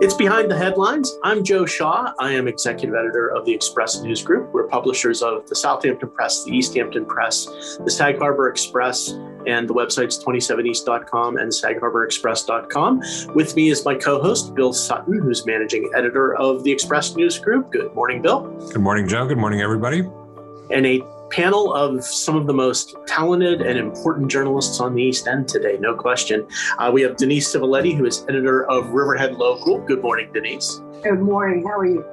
It's Behind the Headlines. I'm Joe Shaw. I am executive editor of the Express News Group. We're publishers of the Southampton Press, the East Hampton Press, the Sag Harbor Express, and the websites 27east.com and sagharborexpress.com. With me is my co host, Bill Sutton, who's managing editor of the Express News Group. Good morning, Bill. Good morning, Joe. Good morning, everybody. And a panel of some of the most talented and important journalists on the East End today, no question. Uh, we have Denise Civiletti, who is editor of Riverhead Local. Good morning, Denise. Good morning. How are you?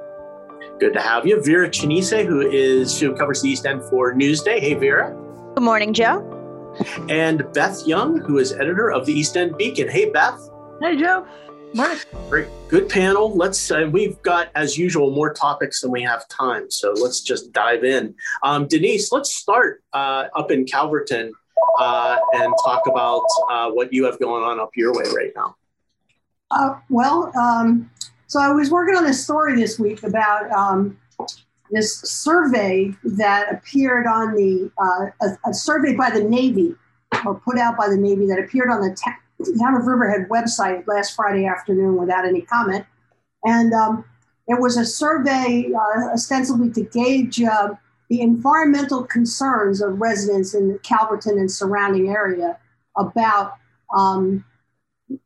Good to have you. Vera Chinese, who is who covers the East End for Newsday. Hey, Vera. Good morning, Joe. And Beth Young, who is editor of the East End Beacon. Hey, Beth. Hey, Joe. Morning. Great, good panel. Let's. Uh, we've got, as usual, more topics than we have time, so let's just dive in. Um, Denise, let's start uh, up in Calverton uh, and talk about uh, what you have going on up your way right now. Uh, well, um, so I was working on this story this week about um, this survey that appeared on the uh, a, a, survey by the Navy or put out by the Navy that appeared on the Town of Riverhead website last Friday afternoon without any comment. And um, it was a survey uh, ostensibly to gauge uh, the environmental concerns of residents in the Calverton and surrounding area about um,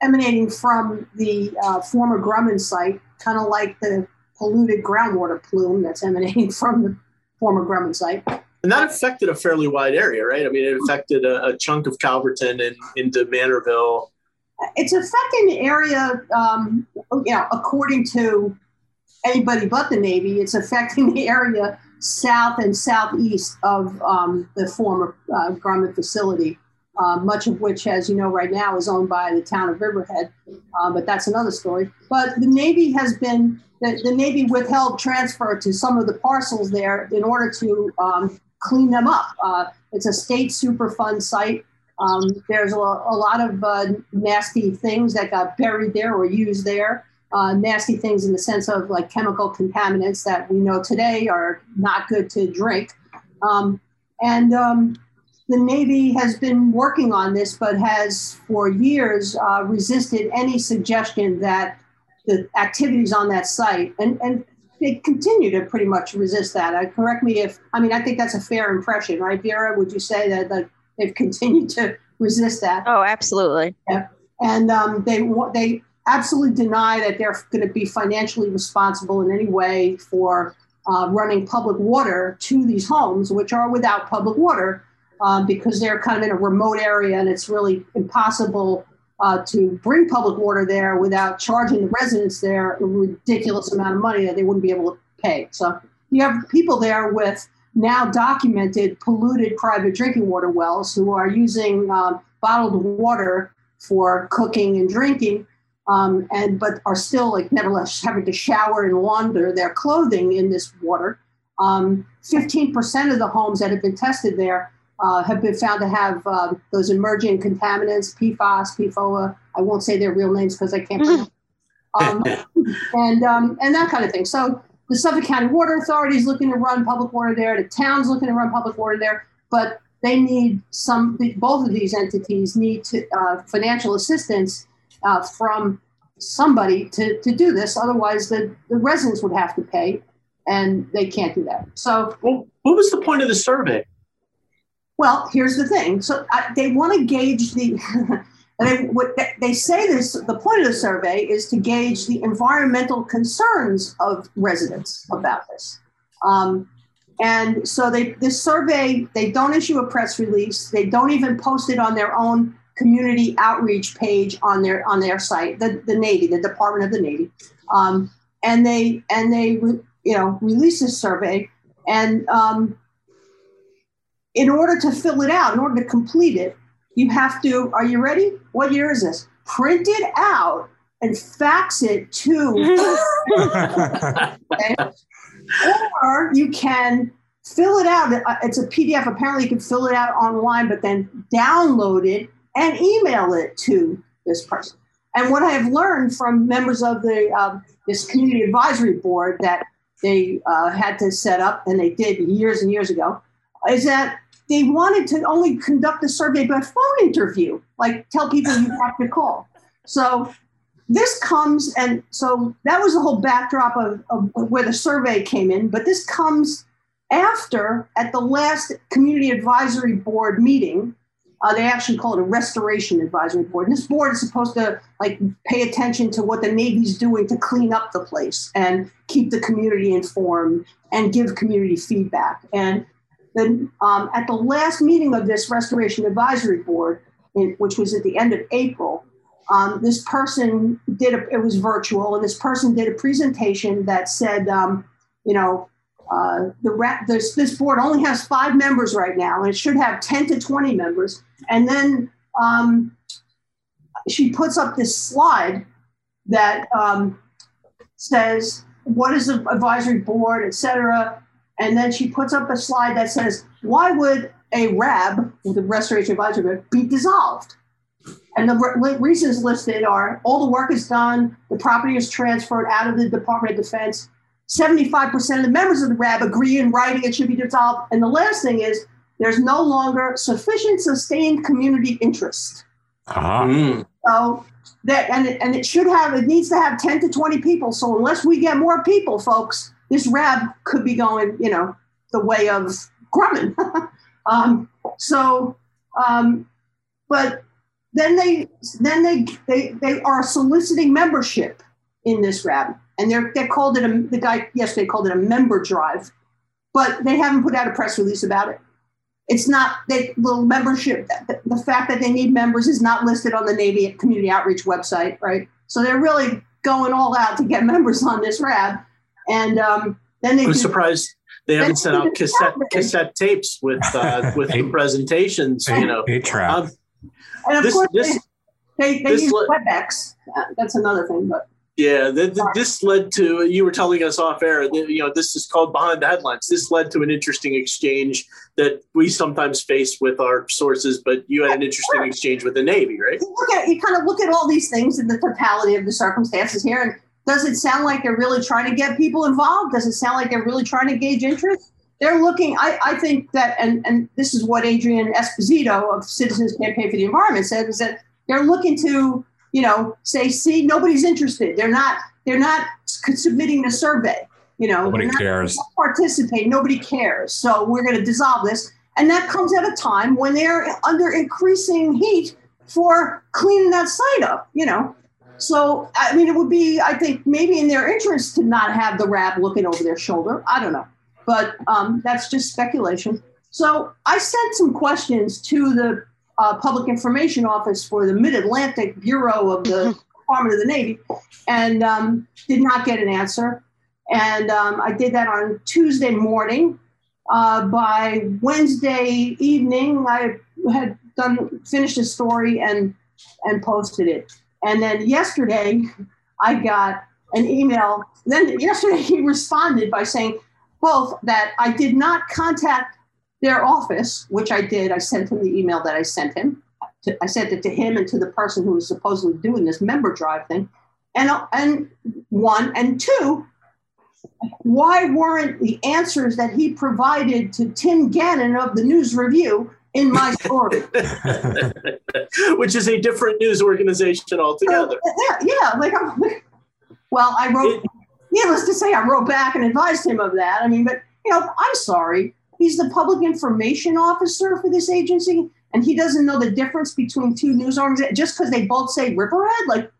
emanating from the uh, former Grumman site, kind of like the polluted groundwater plume that's emanating from the former Grumman site. And that affected a fairly wide area, right? I mean, it affected a, a chunk of Calverton and into Manorville. It's affecting the area, um, you know, according to anybody but the Navy, it's affecting the area south and southeast of um, the former uh, Grumman facility, uh, much of which, as you know, right now is owned by the town of Riverhead. Uh, but that's another story. But the Navy has been, the, the, Navy withheld transfer to some of the parcels there in order to um, clean them up. Uh, it's a state Superfund site. Um, there's a, a, lot of uh, nasty things that got buried there or used there. Uh, nasty things in the sense of like chemical contaminants that we know today are not good to drink. Um, and um, the Navy has been working on this, but has for years uh, resisted any suggestion that the activities on that site, and, and they continue to pretty much resist that. Uh, correct me if I mean I think that's a fair impression, right, Vera? Would you say that like, they've continued to resist that? Oh, absolutely. Yeah, and um, they they absolutely deny that they're going to be financially responsible in any way for uh, running public water to these homes, which are without public water, um, because they're kind of in a remote area and it's really impossible uh, to bring public water there without charging the residents there a ridiculous amount of money that they wouldn't be able to pay. So you have people there with now documented polluted private drinking water wells who are using um, bottled water for cooking and drinking, um, and but are still like nevertheless having to shower and launder their clothing in this water. Um, 15% of the homes that have been tested there uh, have been found to have uh, those emerging contaminants, PFAS, PFOA. I won't say their real names because I can't. um, and um, and that kind of thing. So the Suffolk County Water Authority is looking to run public water there. The town's looking to run public water there, but they need some. Both of these entities need to, uh, financial assistance uh, from somebody to, to do this. Otherwise, the, the residents would have to pay, and they can't do that. So, well, what was the point of the survey? Well, here's the thing. So they want to gauge the. they, what they say this. The point of the survey is to gauge the environmental concerns of residents about this. Um, and so they this survey they don't issue a press release. They don't even post it on their own community outreach page on their on their site. The the Navy, the Department of the Navy, um, and they and they you know release this survey and um, in order to fill it out, in order to complete it, you have to, are you ready? What year is this? Print it out and fax it to, okay? or you can fill it out. Uh, it's a PDF. Apparently, you can fill it out online, but then download it and email it to this person. And what I have learned from members of the um, this community advisory board that they uh, had to set up, and they did years and years ago, is that they wanted to only conduct a survey by phone interview, like tell people you have to call. So this comes, and so that was the whole backdrop of, of where the survey came in, but this comes after, at the last community advisory board meeting, uh, they actually call it a restoration advisory board. And this board is supposed to like pay attention to what the Navy's doing to clean up the place and keep the community informed and give community feedback. And then um, at the last meeting of this restoration advisory board, in, which was at the end of April, um, this person did a, it was virtual, and this person did a presentation that said, um, you know, uh, the this, this board only has five members right now, and it should have 10 to 20 members. And then um, she puts up this slide that um, says, what is the advisory board, et cetera. And then she puts up a slide that says, why would a RAB, the Restoration Advisory Board, be dissolved? And the re- reasons listed are all the work is done, the property is transferred out of the Department of Defense, 75% of the members of the RAB agree in writing it should be dissolved. And the last thing is there's no longer sufficient sustained community interest. Uh-huh. Mm. So that and it, and it should have it needs to have 10 to 20 people. So unless we get more people, folks, this RAB could be going, you know, the way of Grumman. um, so um, but then they then they they they are soliciting membership in this RAB and they're they called it a the guy yesterday called it a member drive, but they haven't put out a press release about it. It's not little membership. The, the fact that they need members is not listed on the Navy Community Outreach website, right? So they're really going all out to get members on this RAB, and um, then they. I'm surprised they haven't sent out cassette Saturday. cassette tapes with uh, with the presentations. You know, Eight track. um, and of this- course this- they they, they this use le- WebEx. Uh, That's another thing, but Yeah, th- th- this led to you were telling us off air. That, you know, this is called behind the headlines. This led to an interesting exchange that we sometimes face with our sources, but you had an interesting exchange with the Navy, right? you look at you kind of look at all these things in the totality of the circumstances here and does it sound like they're really trying to get people involved does it sound like they're really trying to gauge interest they're looking i, I think that and, and this is what adrienne esposito of citizens campaign for the environment said is that they're looking to you know say see nobody's interested they're not they're not submitting the survey you know Nobody cares. participate. Nobody cares. So we're going to dissolve this. And that comes at a time when they're under increasing heat for cleaning that site up, you know. So, I mean, it would be, I think, maybe in their interest to not have the RAB looking over their shoulder. I don't know. But um, that's just speculation. So I sent some questions to the uh, Public Information Office for the Mid Atlantic Bureau of the Department of the Navy and um, did not get an answer. And um, I did that on Tuesday morning. Uh, by Wednesday evening, I had done finished the story and and posted it. And then yesterday, I got an email. Then yesterday, he responded by saying both that I did not contact their office, which I did. I sent him the email that I sent him. I sent it to him and to the person who was supposedly doing this member drive thing. And and one and two, why weren't the answers that he provided to Tim Gannon of the News Review in my story? Which is a different news organization altogether. yeah, yeah, like, I'm, well, I wrote. Needless to say, I wrote back and advised him of that. I mean, but you know, I'm sorry. He's the public information officer for this agency, and he doesn't know the difference between two news organizations just because they both say Riverhead. Like,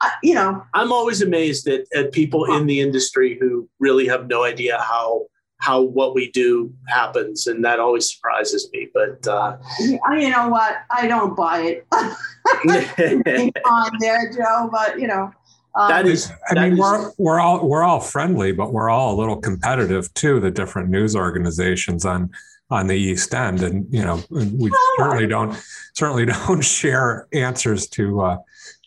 I, you know, I'm always amazed at, at people in the industry who really have no idea how how what we do happens, and that always surprises me. But uh, you know what? I don't buy it. on there, Joe, but you know. Um, that is, I that mean, is- we're we're all we're all friendly, but we're all a little competitive too. The different news organizations on on the East End, and you know, we certainly don't certainly don't share answers to uh,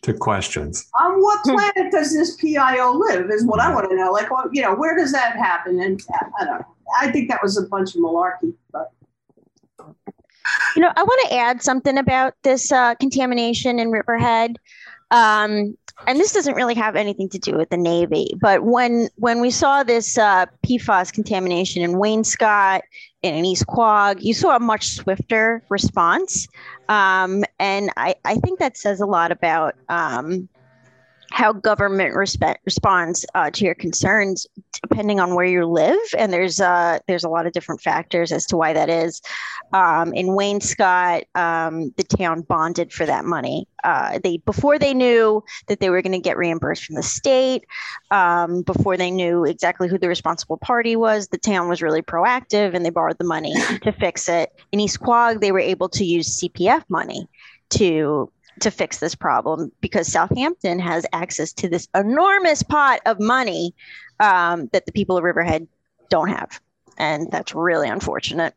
to questions. on what planet does this PIO live? Is what I want to know. Like, well, you know, where does that happen? And I don't know. I think that was a bunch of malarkey. But You know, I want to add something about this uh, contamination in Riverhead. Um, and this doesn't really have anything to do with the Navy, but when when we saw this uh, PFAS contamination in Wainscott and in East Quogue, you saw a much swifter response, um, and I, I think that says a lot about um, how government responds uh, to your concerns depending on where you live. And there's uh, there's a lot of different factors as to why that is. Um, in wainscott um, the town bonded for that money. Uh, they before they knew that they were going to get reimbursed from the state um, before they knew exactly who the responsible party was the town was really proactive and they borrowed the money to fix it. In east quogue they were able to use cpf money to to fix this problem because Southampton has access to this enormous pot of money um, that the people of Riverhead don't have. And that's really unfortunate.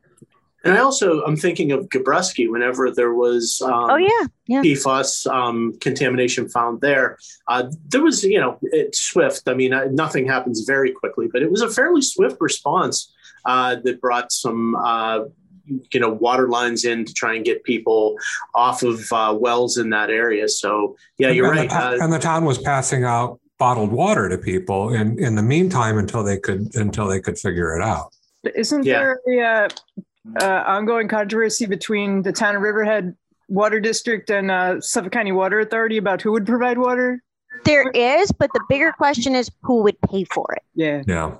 And I also I'm thinking of Gabreski whenever there was um, oh yeah yeah PFAS um, contamination found there. Uh, there was you know it, swift. I mean nothing happens very quickly, but it was a fairly swift response uh, that brought some uh, you know water lines in to try and get people off of uh, wells in that area. So yeah, you're and right. The, uh, and the town was passing out bottled water to people in in the meantime until they could until they could figure it out. Isn't Yeah. there a uh, uh, ongoing controversy between the town of Riverhead Water District and uh, Suffolk County Water Authority about who would provide water? there is but the bigger question is who would pay for it Yeah. Yeah.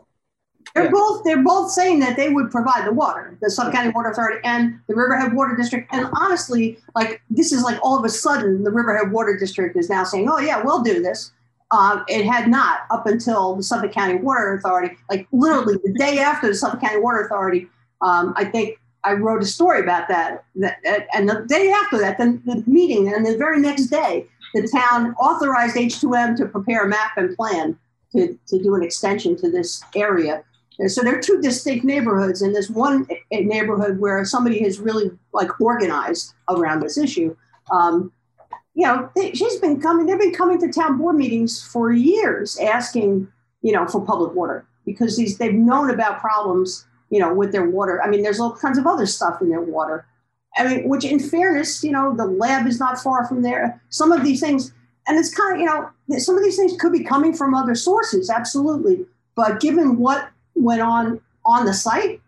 They're Yeah. both they're both saying that they would provide the water, the Suffolk County Water Authority and the Riverhead Water District. And honestly, like this is like all of a sudden the Riverhead Water District is now saying, "Oh yeah, we'll do this." Um, it had not up until the Suffolk County Water Authority, like literally the day after the Suffolk County Water Authority. Um, I think I wrote a story about that. that and the day after that, the, the meeting, and the very next day, the town authorized H2M to prepare a map and plan to, to do an extension to this area. So there are two distinct neighborhoods, and there's one neighborhood where somebody has really like organized around this issue. Um, you know, they, she's been coming. They've been coming to town board meetings for years, asking you know for public water because these they've known about problems you know with their water. I mean, there's all kinds of other stuff in their water. I mean, which in fairness, you know, the lab is not far from there. Some of these things, and it's kind of you know, some of these things could be coming from other sources, absolutely. But given what went on on the site,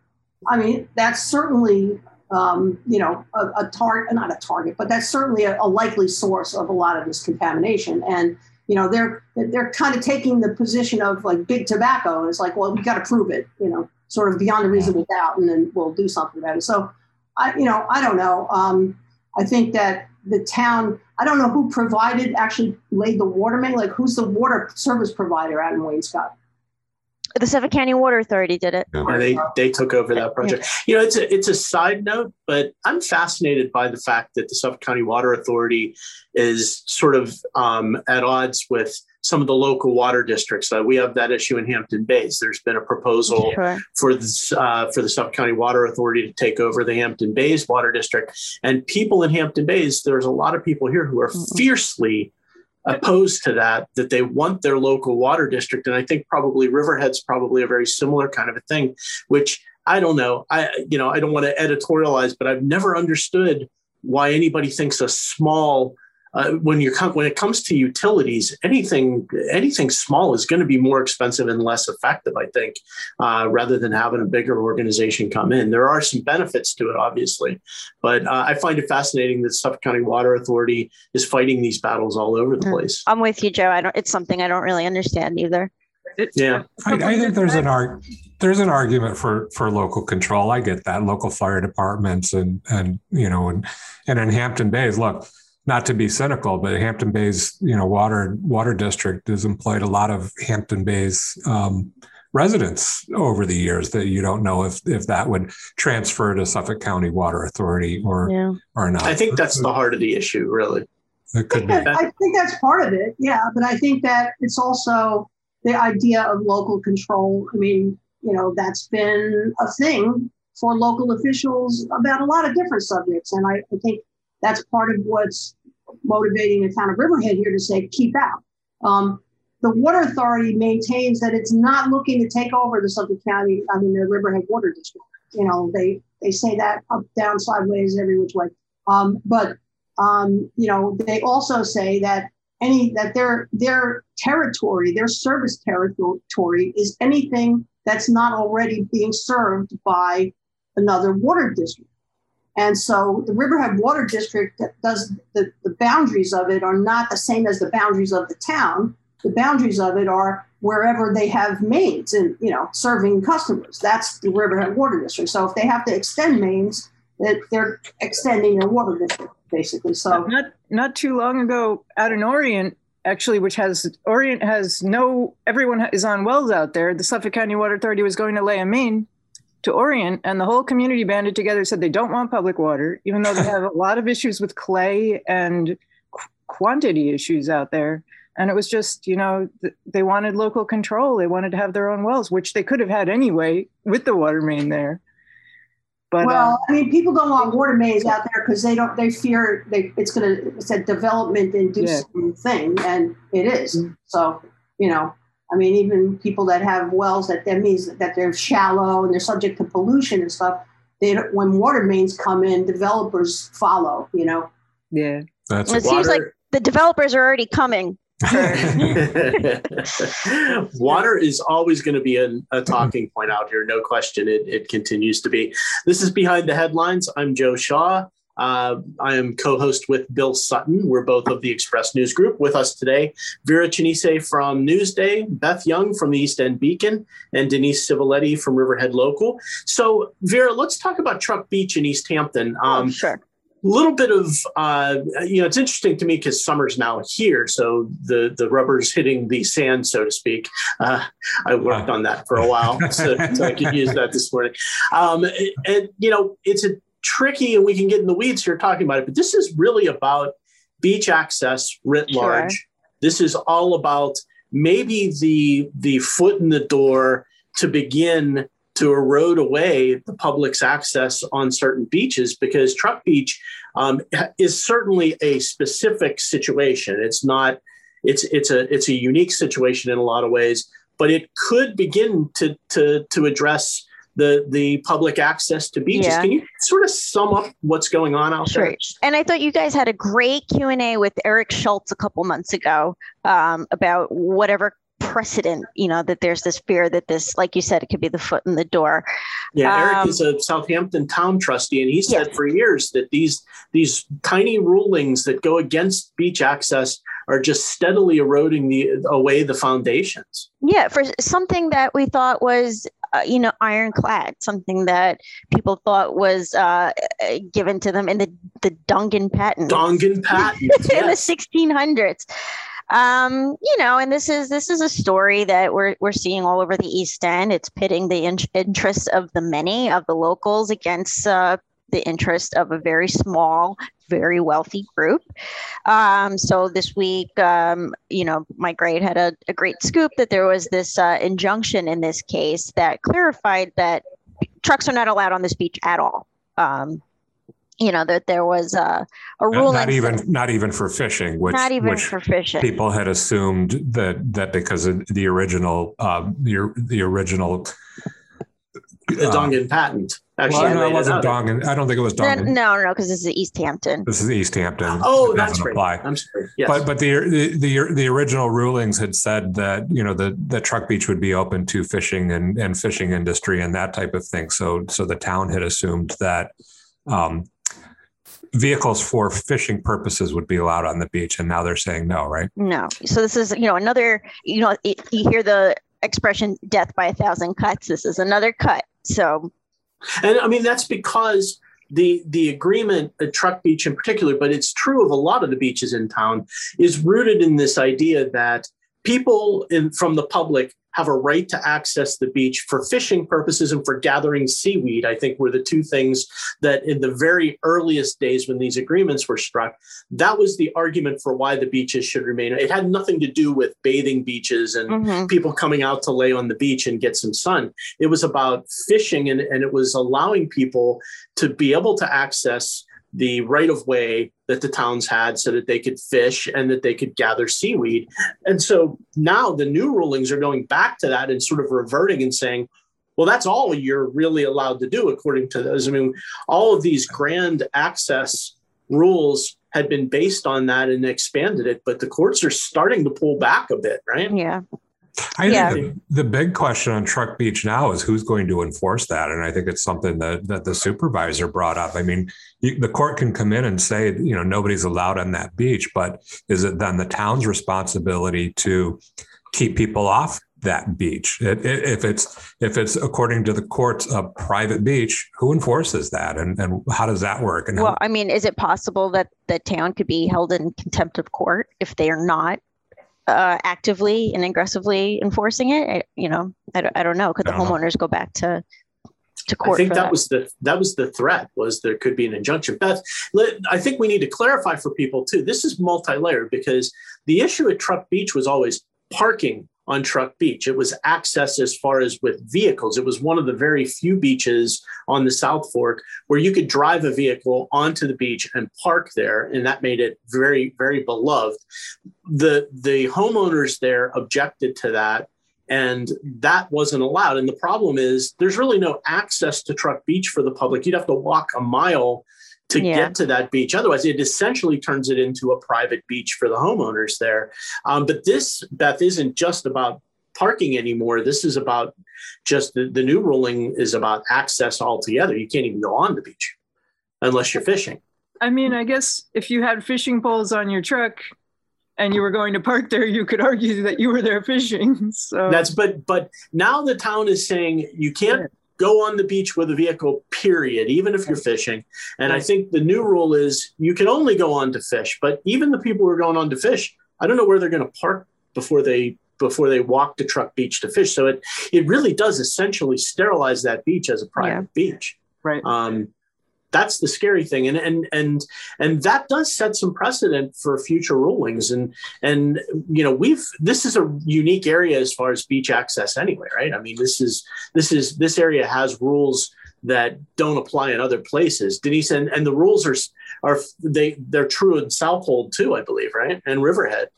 I mean, that's certainly, um, you know, a, a target, not a target, but that's certainly a, a likely source of a lot of this contamination. And, you know, they're, they're kind of taking the position of like big tobacco. It's like, well, we got to prove it, you know, sort of beyond a reasonable doubt, and then we'll do something about it. So, I, you know, I don't know. Um, I think that the town, I don't know who provided, actually laid the water main, like who's the water service provider out in Wainscott? The suffolk county water authority did it Yeah, they they took over that project. You know, it's a it's a side note, but I'm fascinated by the fact that the Suffolk County Water Authority is sort of um, at odds with some of the local water districts. Uh, we have that issue in Hampton Bays. There's been a proposal sure for this uh, for the Suffolk County Water Authority to take over the Hampton Bays Water District, and people in Hampton Bays. There's a lot of people here who are Mhm. fiercely opposed to that that they want their local water district. And i think probably riverhead's probably a very similar kind of a thing which i don't know. I you know i don't want to editorialize but i've never understood why anybody thinks a small uh, when you come when it comes to utilities anything anything small is going to be more expensive and less effective i think uh, rather than having a bigger organization come in there are some benefits to it obviously but uh, i find it fascinating that suffolk county water authority is fighting these battles all over the Mm. place i'm with you joe i don't it's something i don't really understand either Yeah. I, I think there's an arg- there's an argument for for local control. I get that local fire departments and and you know and and in Hampton Bays, look, not to be cynical, but Hampton Bays, you know, water water district has employed a lot of Hampton Bays um, residents over the years that you don't know if if that would transfer to Suffolk County Water Authority or yeah or not. i think that's the heart of the issue really it could be. I think that's part of it, yeah. But I think that it's also the idea of local control. I mean, you know, that's been a thing for local officials about a lot of different subjects. And I, I think that's part of what's motivating the town of Riverhead here to say, keep out. Um, the Water Authority maintains that it's not looking to take over the Suffolk County, I mean, the Riverhead Water District. You know, they, they say that up, down, sideways, every which way. Um, but um, you know, they also say that any that their their territory, their service territory, is anything that's not already being served by another water district. And so the Riverhead Water District that does the, the boundaries of it are not the same as the boundaries of the town. The boundaries of it are wherever they have mains and you know serving customers. That's the Riverhead Water District. So if they have to extend mains, that they're extending their water district basically. So not not too long ago out in Orient, actually, which has Orient has no everyone is on wells out there. The Suffolk County Water Authority was going to lay a main to Orient, and the whole community banded together said they don't want public water, even though they have a lot of issues with clay and qu- quantity issues out there. And it was just, you know, th- they wanted local control. They wanted to have their own wells, which they could have had anyway with the water main there. But well, uh, I mean, people don't want water mains out there because they don't. They fear they, it's going to. It's a development inducing Yeah. thing, and it is. Mm. So you know, I mean, even people that have wells that that means that they're shallow and they're subject to pollution and stuff. They don't, when water mains come in, developers follow. You know. yeah, That's It seems like the developers are already coming. Water is always going to be a, a talking point out here, no question. It, it continues to be. This is Behind the Headlines. I'm Joe Shaw. Uh, I am co host with Bill Sutton. We're both of the Express News Group. With us today, Vera Chinese from Newsday, Beth Young from the East End Beacon, and Denise Civiletti from Riverhead Local. So, Vera, let's talk about Truck Beach in East Hampton. Um, sure. little bit of uh, you know it's interesting to me because summer's now here so the the rubber's hitting the sand so to speak uh, i worked on that for a while so, so i could use that this morning um, and you know it's a tricky and we can get in the weeds here talking about it but this is really about beach access writ Sure. large this is all about maybe the the foot in the door to begin to erode away the public's access on certain beaches because Truck Beach um, is certainly a specific situation. It's not. It's it's a it's a unique situation in a lot of ways, but it could begin to to to address the the public access to beaches. Yeah. Can you sort of sum up what's going on out Sure. there? And I thought you guys had a great Q and A with Eric Schultz a couple months ago um, about whatever precedent, you know, that there's this fear that this, like you said, it could be the foot in the door. Yeah, Eric Um, is a Southampton town trustee, and he said Yes. for years that these these tiny rulings that go against beach access are just steadily eroding the away the foundations. Yeah, for something that we thought was, uh, you know, ironclad, something that people thought was uh, uh, given to them in the the Dungan patent. Dongan patent. in the 1600s um you know and this is this is a story that we're we're seeing all over the east end it's pitting the in- interests of the many of the locals against uh, the interest of a very small very wealthy group um, so this week um, you know my grade had a, a great scoop that there was this uh, injunction in this case that clarified that trucks are not allowed on this beach at all um, you know that there was a not, ruling not even not even for fishing, which not even which for fishing. people had assumed that that because of the original uh, the the original the uh, Dongan patent. Actually, well, no, it it wasn't. Dongan. I don't think it was Then- Dongan. no, no, because this is East Hampton. This is East Hampton. Oh, It that's right. apply. I'm sorry. Yes. But but the, the the the original rulings had said that you know the the truck beach would be open to fishing and and fishing industry and that type of thing. So so the town had assumed that um, vehicles for fishing purposes would be allowed on the beach, and now they're saying no, right? No, so this is you know another you know it, you hear the expression "death by a thousand cuts." This is another cut. So And I mean that's because the the agreement at Truck Beach in particular, but it's true of a lot of the beaches in town, is rooted in this idea that people in from the public have a right to access the beach for fishing purposes and for gathering seaweed. I think were the two things that in the very earliest days when these agreements were struck, that was the argument for why the beaches should remain. It had nothing to do with bathing beaches and mhm. people coming out to lay on the beach and get some sun. It was about fishing and, and it was allowing people to be able to access the right of way that the towns had so that they could fish and that they could gather seaweed. And so now the new rulings are going back to that and sort of reverting and saying, well, that's all you're really allowed to do according to those. I mean, all of these grand access rules had been based on that and expanded it, but the courts are starting to pull back a bit, right? yeah, I yeah. think the, the, big question on Truck Beach now is who's going to enforce that, and I think it's something that that the supervisor brought up. I mean, you, the court can come in and say, you know, nobody's allowed on that beach, but is it then the town's responsibility to keep people off that beach? It, it, if it's if it's according to the courts a private beach, who enforces that, and and how does that work? And well, how, I mean, is it possible that the town could be held in contempt of court if they are not uh, actively and aggressively enforcing it? I, you know, I, I don't know. Could the homeowners know. go back to to court? I think that, that, was the that was the threat was there could be an injunction. Beth, I think we need to clarify for people too. This is multi-layered because the issue at Truck Beach was always parking on Truck Beach. It was access as far as with vehicles. It was one of the very few beaches on the South Fork where you could drive a vehicle onto the beach and park there, and that made it very, very beloved. The the homeowners there objected to that. And that wasn't allowed. And the problem is, there's really no access to Truck Beach for the public. You'd have to walk a mile to yeah. get to that beach. Otherwise, it essentially turns it into a private beach for the homeowners there. Um, but this, Beth, isn't just about parking anymore. This is about just the, the new ruling is about access altogether. You can't even go on the beach unless you're fishing. I mean, I guess if you had fishing poles on your truck and you were going to park there, you could argue that you were there fishing. So that's but but now the town is saying you can't go on the beach with a vehicle, period, even if you're fishing. And I think the new rule is you can only go on to fish, but even the people who are going on to fish, I don't know where they're going to park before they before they walk to Truck Beach to fish. So it it really does essentially sterilize that beach as a private yeah. beach. Right. Um, that's the scary thing. And and and and that does set some precedent for future rulings. And and you know we've this is a unique area as far as beach access anyway right? I mean this is this is this area has rules that don't apply in other places. Denise and, and the rules are are they they're true in southold too i believe right? And riverhead.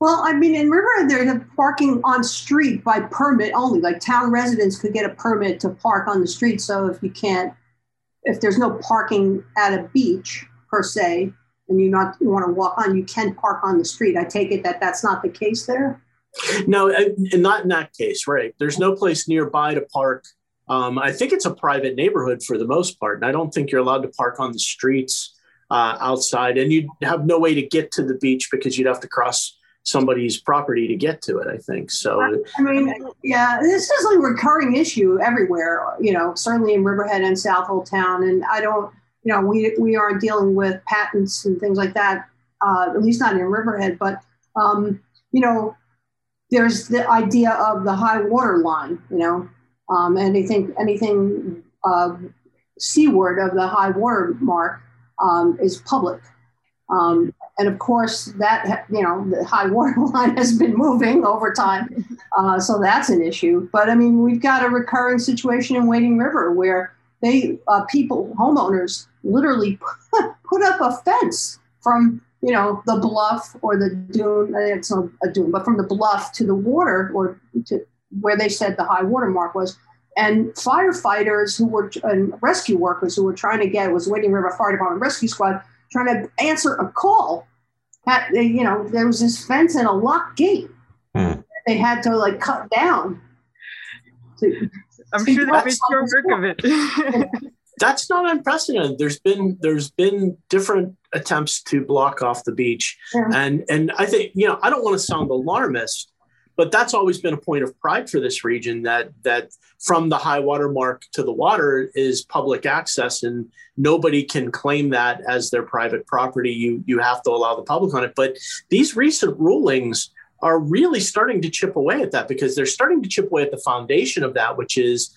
Well, I mean, in Riverhead, they're parking on street by permit only. Like town residents could get a permit to park on the street. So if you can't if there's no parking at a beach per se, and you not you want to walk on, you can park on the street. I take it that that's not the case there. No, uh, not in that case, right? There's no place nearby to park. Um, I think it's a private neighborhood for the most part, and I don't think you're allowed to park on the streets uh, outside. And you'd have no way to get to the beach because you'd have to cross somebody's property to get to it. I think so. I mean, yeah, this is a recurring issue everywhere. You know, certainly in Riverhead and Southold Town, and I don't. You know, we we aren't dealing with patents and things like that. Uh, at least not in Riverhead, but um, you know, there's the idea of the high water line. You know, um, anything anything uh, seaward of the high water mark um, is public. Um, and of course, that you know the high water line has been moving over time, uh, so that's an issue. But I mean, we've got a recurring situation in Wading River where they uh, people homeowners literally put up a fence from you know the bluff or the dune. Uh, it's not a dune, but from the bluff to the water or to where they said the high water mark was. And firefighters who were and rescue workers who were trying to get was Wading River Fire Department Rescue Squad trying to answer a call. Had, you know, there was this fence and a locked gate. Hmm. They had to like cut down. To, I'm sure they made short work of it. That's not unprecedented. There's been there's been different attempts to block off the beach, yeah. and and I think you know I don't want to sound alarmist, but that's always been a point of pride for this region that that from the high water mark to the water is public access and nobody can claim that as their private property. You you have to allow the public on it. But these recent rulings are really starting to chip away at that because they're starting to chip away at the foundation of that which is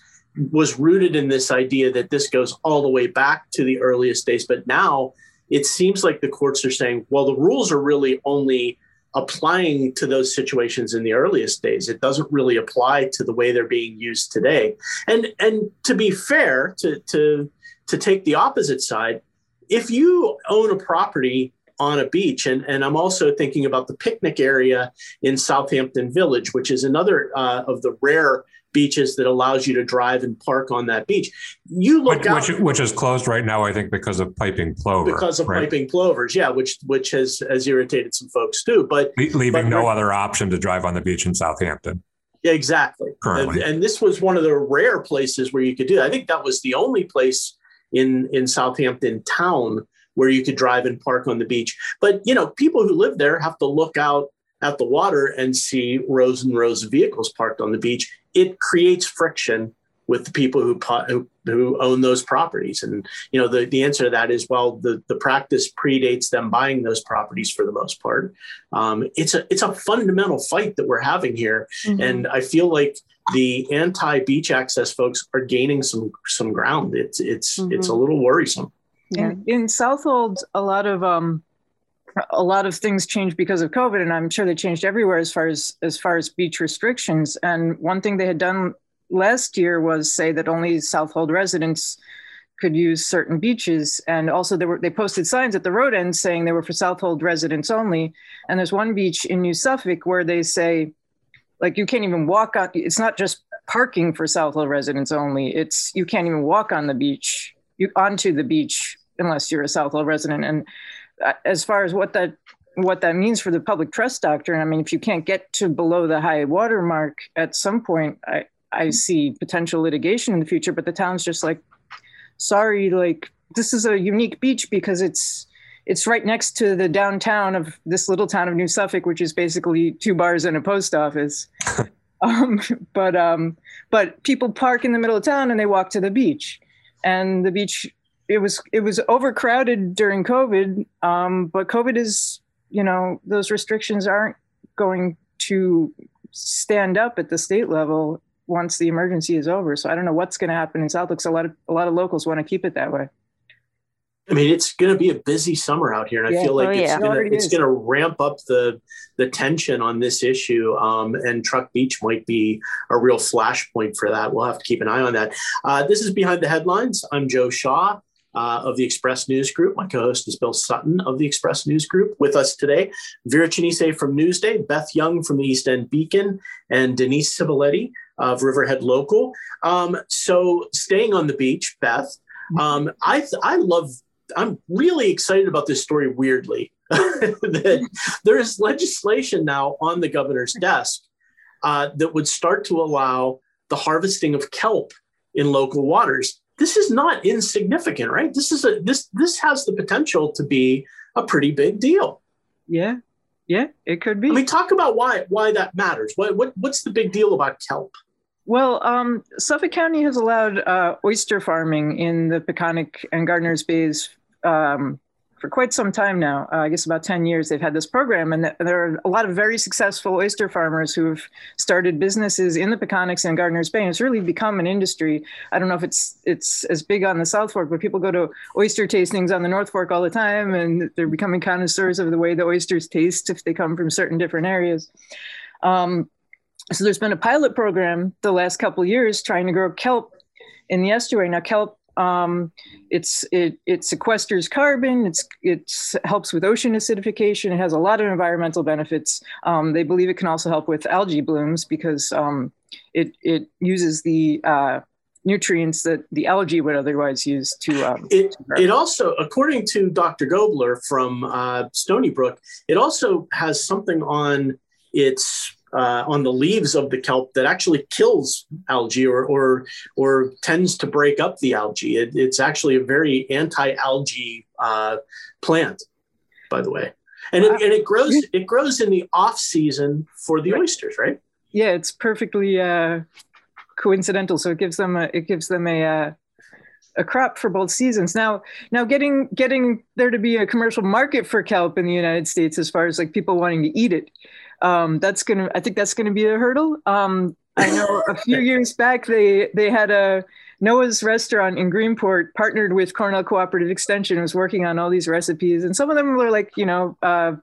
was rooted in this idea that this goes all the way back to the earliest days. But now it seems like the courts are saying well the rules are really only applying to those situations in the earliest days. It doesn't really apply to the way they're being used today. And and to be fair, to to to take the opposite side, if you own a property on a beach. And, and I'm also thinking about the picnic area in Southampton Village, which is another uh, of the rare beaches that allows you to drive and park on that beach. You look which, out, which, which is closed right now, I think, because of piping plover. because of right? piping plovers, yeah, which which has has irritated some folks too. But Le- leaving but- no other option to drive on the beach in Southampton. Yeah, exactly. And, Currently. and this was one of the rare places where you could do that. I think that was the only place in in Southampton town where you could drive and park on the beach. But you know, people who live there have to look out at the water and see rows and rows of vehicles parked on the beach. It creates friction with the people who who, who own those properties. And you know, the, the answer to that is well, the, the practice predates them buying those properties for the most part. Um, it's a it's a fundamental fight that we're having here and I feel like the anti-beach access folks are gaining some some ground. It's it's it's a little worrisome. Yeah. In, in Southold, a lot of um, a lot of things changed because of COVID, and I'm sure they changed everywhere as far as as far as beach restrictions. And one thing they had done last year was say that only Southold residents could use certain beaches, and also they were they posted signs at the road end saying they were for Southold residents only. And there's one beach in New Suffolk where they say, like you can't even walk on. It's not just parking for Southold residents only. It's you can't even walk on the beach, you onto the beach unless you're a Southold resident. And as far as what that what that means for the public trust doctrine, I mean, if you can't get to below the high water mark at some point, I I see potential litigation in the future. But the town's just like, sorry, like this is a unique beach because it's it's right next to the downtown of this little town of New Suffolk, which is basically two bars and a post office. um, but um, but people park in the middle of town and they walk to the beach, and the beach it was it was overcrowded during COVID. Um, but COVID is you know those restrictions aren't going to stand up at the state level once the emergency is over. So I don't know what's going to happen in Southwick. A lot of a lot of locals want to keep it that way. I mean, it's going to be a busy summer out here, and I feel like Oh, it's yeah. Going to it's going to ramp up the the tension on this issue. Um, and Truck Beach might be a real flashpoint for that. We'll have to keep an eye on that. Uh, this is behind the headlines. I'm Joe Shaw. Uh, of the Express News Group. My co host is Bill Sutton of the Express News Group. With us today, Vera Chinese from Newsday, Beth Young from the East End Beacon, and Denise Civiletti of Riverhead Local. Um, so, staying on the beach, Beth, um, I, I love, I'm really excited about this story weirdly. that there is legislation now on the governor's desk uh, that would start to allow the harvesting of kelp in local waters this is not insignificant, right? This is a this this has the potential to be a pretty big deal. Yeah, yeah, it could be. I mean, talk about why why that matters. What what what's the big deal about kelp? Well, um, Suffolk County has allowed uh, oyster farming in the Peconic and Gardiner's Bays um, for quite some time now. Uh, I guess about 10 years they've had this program. And th- there are a lot of very successful oyster farmers who've started businesses in the Peconics and Gardiner's Bay. And it's really become an industry. I don't know if it's it's as big on the South Fork, but people go to oyster tastings on the North Fork all the time. And they're becoming connoisseurs of the way the oysters taste if they come from certain different areas. Um, so there's been a pilot program the last couple years trying to grow kelp in the estuary. Now kelp, um, it's it it sequesters carbon. It's it helps with ocean acidification. It has a lot of environmental benefits. Um, they believe it can also help with algae blooms because um, it it uses the uh, nutrients that the algae would otherwise use to. Um, It to it also, according to Dr. Gobler from uh, Stony Brook, it also has something on its uh, on the leaves of the kelp that actually kills algae or or or tends to break up the algae. It, it's actually a very anti-algae uh, plant, by the way, and it, and it grows it grows in the off season for the Right. oysters, right? yeah, it's perfectly uh, coincidental. So it gives them a, it gives them a uh, a crop for both seasons. Now, now getting getting there to be a commercial market for kelp in the United States, as far as like people wanting to eat it, um, that's gonna. I think that's gonna be a hurdle. Um, I know a few years back they they had a Noah's restaurant in Greenport partnered with Cornell Cooperative Extension, was working on all these recipes, and some of them were like you know. Uh,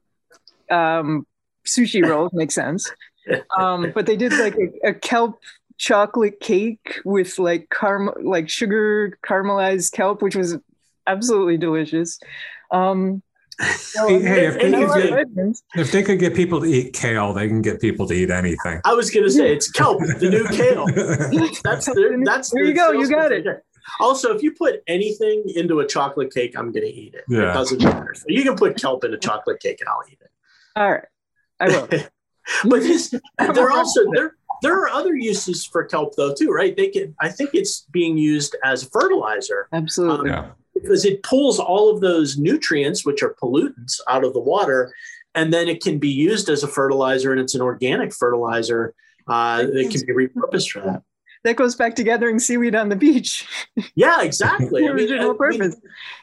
um, sushi rolls makes sense um, but they did like a, a kelp chocolate cake with like caram like sugar caramelized kelp, which was absolutely delicious. Um, hey, if they, could get, if they could get people to eat kale, they can get people to eat anything. I was going to say it's kelp, the new kale. That's the, that's there. You go. You got it. Also, if you put anything into a chocolate cake, I'm going to eat it. Yeah. It doesn't matter. So you can put kelp in a chocolate cake, and I'll eat it. All right, I will. but this, they're also there. There are other uses for kelp, though, too, right? They can. I think it's being used as fertilizer. Absolutely. Um, yeah because it pulls all of those nutrients, which are pollutants, out of the water, and then it can be used as a fertilizer, and it's an organic fertilizer uh, that can be repurposed for that. That goes back to gathering seaweed on the beach. Yeah, exactly. the original I mean, purpose. I mean,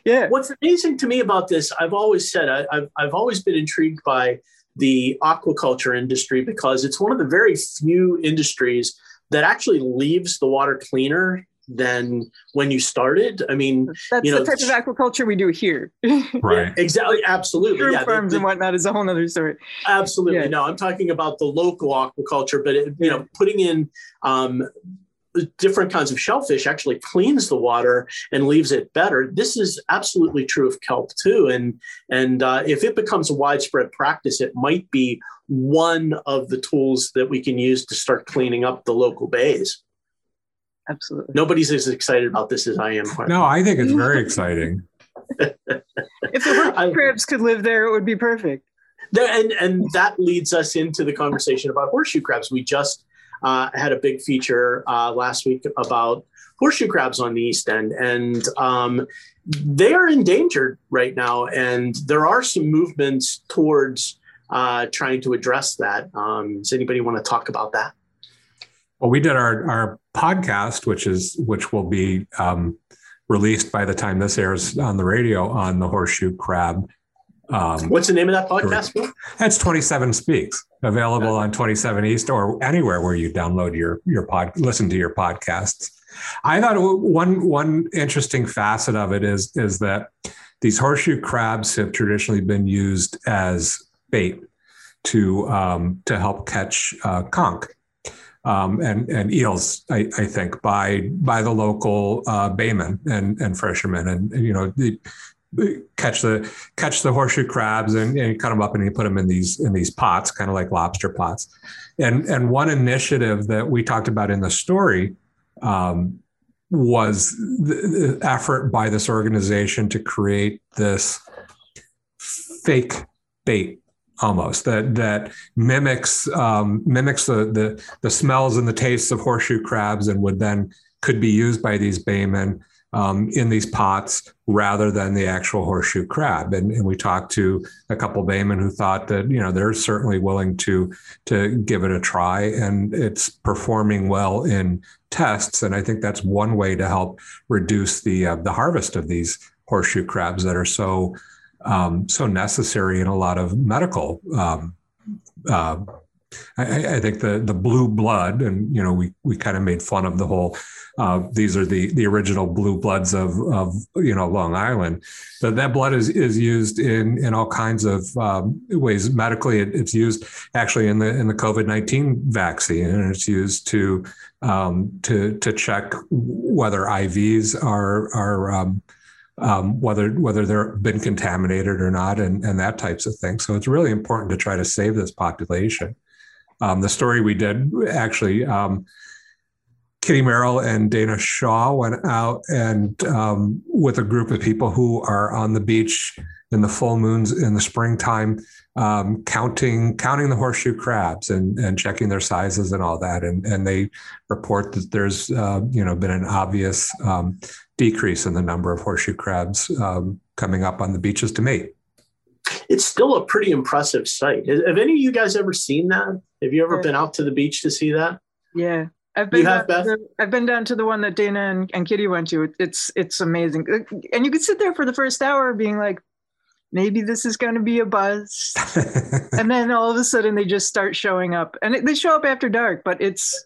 yeah. What's amazing to me about this, I've always said, I, I've, I've always been intrigued by the aquaculture industry because it's one of the very few industries that actually leaves the water cleaner than when you started. I mean, that's you know, the type of aquaculture we do here. right. Exactly. Absolutely. Shrimp yeah, farms the, the, and whatnot is a whole other story. Absolutely. Yeah. No, I'm talking about the local aquaculture, but it, you know, putting in um, different kinds of shellfish actually cleans the water and leaves it better. This is absolutely true of kelp too. And and uh, if it becomes a widespread practice, it might be one of the tools that we can use to start cleaning up the local bays absolutely. Nobody's as excited about this as I am. No, I think it's very exciting. if the crabs could live there, it would be perfect. And and that leads us into the conversation about horseshoe crabs. We just uh, had a big feature uh, last week about horseshoe crabs on the east end, and um, they are endangered right now. And there are some movements towards uh, trying to address that. Um, does anybody want to talk about that? Well, we did our our podcast, which is which will be um, released by the time this airs on the radio on the horseshoe crab. Um, What's the name of that podcast? That's Twenty Seven Speaks, available on Twenty Seven East or anywhere where you download your your pod, listen to your podcasts. I thought one one interesting facet of it is is that these horseshoe crabs have traditionally been used as bait to um, to help catch uh, conch um, and and eels, I, I, think, by by the local uh, baymen and and fishermen, and, and you know. The, catch the catch the horseshoe crabs and, and cut them up and you put them in these in these pots kind of like lobster pots and and one initiative that we talked about in the story um, was the, the effort by this organization to create this fake bait almost that that mimics um, mimics the, the the smells and the tastes of horseshoe crabs and would then could be used by these baymen um, in these pots rather than the actual horseshoe crab. And, and we talked to a couple baymen who thought that you know they're certainly willing to to give it a try, and it's performing well in tests. And I think that's one way to help reduce the uh, the harvest of these horseshoe crabs that are so um, so necessary in a lot of medical. Um, uh, I, I, think the the blue blood, and you know, we we kind of made fun of the whole. Uh, these are the the original blue bloods of of you know Long Island. But that blood is is used in in all kinds of um, ways. Medically, it, it's used actually in the in the COVID nineteen vaccine, and it's used to um, to to check whether IVs are are um, um, whether whether they're been contaminated or not, and and that types of things. So it's really important to try to save this population. Um, the story we did actually, um, Kitty Merrill and Dana Shaw went out and um, with a group of people who are on the beach in the full moons in the springtime, um, counting counting the horseshoe crabs and and checking their sizes and all that, and and they report that there's uh, you know been an obvious um, decrease in the number of horseshoe crabs um, coming up on the beaches to mate. It's still a pretty impressive sight. Have any of you guys ever seen that? Have you ever been out to the beach to see that? Yeah. I've been, have, down the, I've been down to the one that Dana and, and Kitty went to. It's it's amazing, and you could sit there for the first hour, being like, maybe this is going to be a buzz, and then all of a sudden they just start showing up, and it, they show up after dark, but it's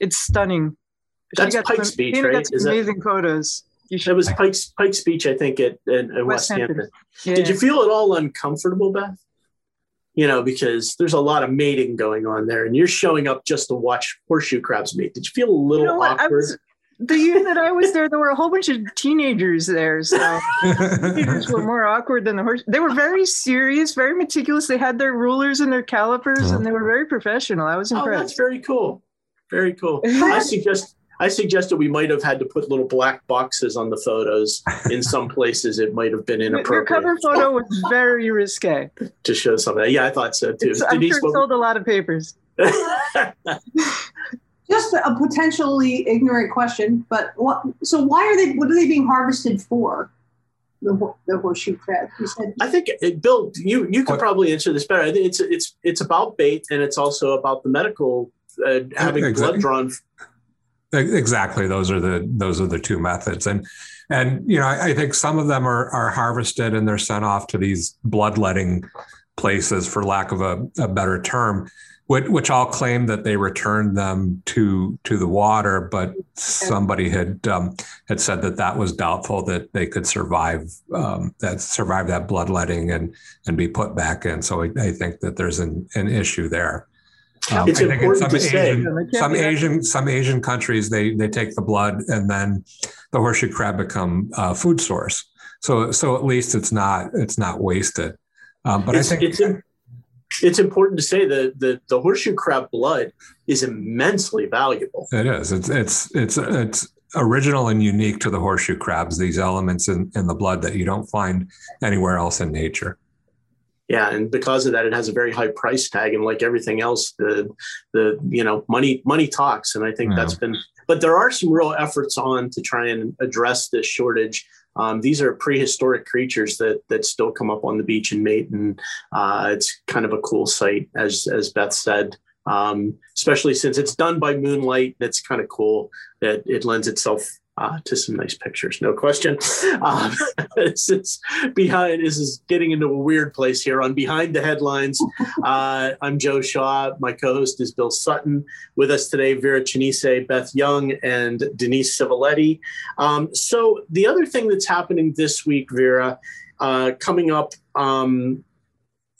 it's stunning. That's Pike's some, Beach, right? Got some amazing that, photos. Should. It was Pike's Pike's Beach, I think, at, at, at West, West Hampton. Hampton. Yeah. Did you feel at all uncomfortable, Beth? You know, because there's a lot of mating going on there, and you're showing up just to watch horseshoe crabs mate. Did you feel a little you know awkward? Was, the year that I was there, there were a whole bunch of teenagers there. So teenagers were more awkward than the horse. They were very serious, very meticulous. They had their rulers and their calipers, and they were uh-huh. very professional. I was impressed. Oh, that's very cool. Very cool. I suggest I suggested we might have had to put little black boxes on the photos. In some places, it might have been inappropriate. Your cover photo was very risque. to show something. Yeah, I thought so too. It's- I'm Denise, sure it sold a lot of papers. Just a potentially ignorant question, but what? So why are they? What are they being harvested for? The, the horseshoe crab. You said I think uh, Bill, you you could probably answer this better. I think it's it's it's about bait and it's also about the medical uh, having Exactly. blood drawn. Exactly. Those are the those are the two methods. And and you know, I, I think some of them are are harvested and they're sent off to these bloodletting places, for lack of a, a better term, which, which all claim that they returned them to to the water, but somebody had um, had said that that was doubtful that they could survive um, that survive that bloodletting and and be put back in. So I, I think that there's an an issue there. Um, It's I think in important some to say- Asian- can't some Asian some Asian countries they they take the blood and then the horseshoe crab become a food source. So so at least it's not it's not wasted. Um, but it's, I think it's it's important to say that the the horseshoe crab blood is immensely valuable. it is it's it's it's it's original and unique to the horseshoe crabs. These elements in in the blood that you don't find anywhere else in nature. Yeah, and because of that, it has a very high price tag, and like everything else, the the you know money money talks, and I think Yeah. that's been. But there are some real efforts on to try and address this shortage. Um, these are prehistoric creatures that that still come up on the beach and mate, and uh, it's kind of a cool sight, as as Beth said. Um, especially since it's done by moonlight, it's kind of cool that it lends itself uh, to some nice pictures, no question. Um, this is behind. This is getting into a weird place here. On behind the headlines, uh, I'm Joe Shaw. My co-host is Bill Sutton. With us today, Vera Chinese, Beth Young, and Denise Civiletti. Um, so the other thing that's happening this week, Vera, uh, coming up um,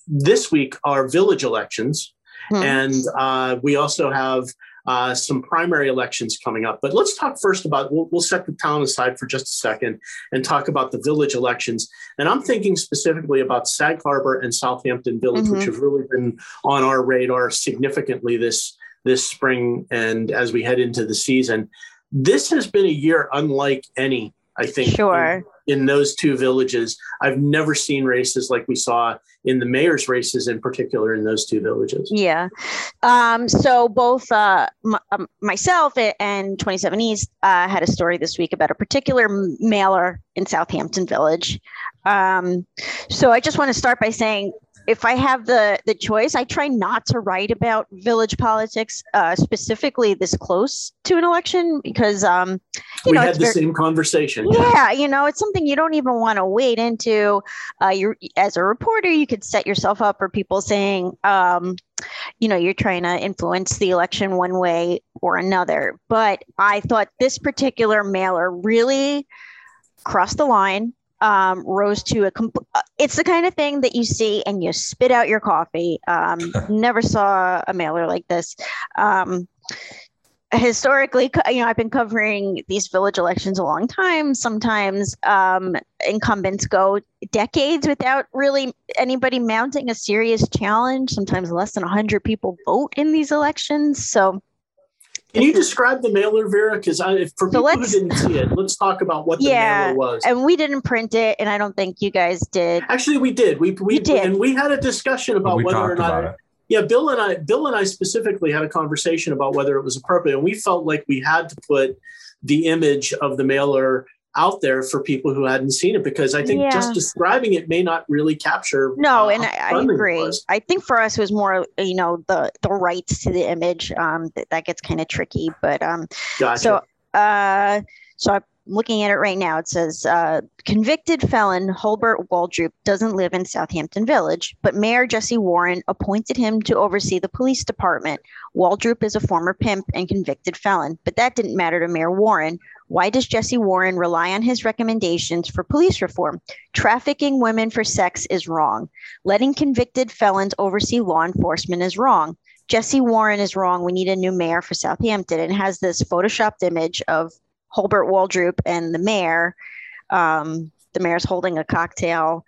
this week are village elections. Hmm. And uh, we also have uh, some primary elections coming up. But let's talk first about, we'll, we'll set the town aside for just a second and talk about the village elections. And I'm thinking specifically about Sag Harbor and Southampton Village, which Mhm. have really been on our radar significantly this, this spring and as we head into the season. This has been a year unlike any, I think, Sure. In, those two villages. I've never seen races like we saw in the mayor's races, in particular, in those two villages. Yeah. Um, so both uh, m- um, myself and 27 East uh, had a story this week about a particular mailer in Southampton Village. Um, so I just want to start by saying if I have the the choice, I try not to write about village politics, uh, specifically this close to an election, because um, you we know had the very, same conversation. yeah, you know, it's something you don't even want to wade into. Uh, you as a reporter, you could set yourself up for people saying, um, you know, you're trying to influence the election one way or another. But I thought this particular mailer really crossed the line. Um, rose to a comp- uh, it's the kind of thing that you see and you spit out your coffee um, never saw a mailer like this um, historically, you know, I've been covering these village elections a long time. Sometimes um, incumbents go decades without really anybody mounting a serious challenge. Sometimes less than 100 people vote in these elections. So, Can you describe the mailer, Vera? Because for So people who didn't see it, let's talk about what the Yeah, mailer was. and we didn't print it, and I don't think you guys did. Actually, we did. We we You did. and we had a discussion about we whether or talked not. about it. Yeah, Bill and I, Bill and I specifically had a conversation about whether it was appropriate, and we felt like we had to put the image of the mailer out there for people who hadn't seen it because I think Yeah. just describing it may not really capture. No, uh, and I, I agree. I think for us it was more, you know, the the rights to the image. Um, that, that gets kind of tricky, but um, Gotcha. So, uh, so I'm looking at it right now. It says uh, convicted felon Holbert Waldrop doesn't live in Southampton Village, but Mayor Jesse Warren appointed him to oversee the police department. Waldrop is a former pimp and convicted felon, but that didn't matter to Mayor Warren. Why does Jesse Warren rely on his recommendations for police reform? Trafficking women for sex is wrong. Letting convicted felons oversee law enforcement is wrong. Jesse Warren is wrong. We need a new mayor for Southampton. And has this photoshopped image of Holbert Waldrop and the mayor. Um, the mayor's holding a cocktail.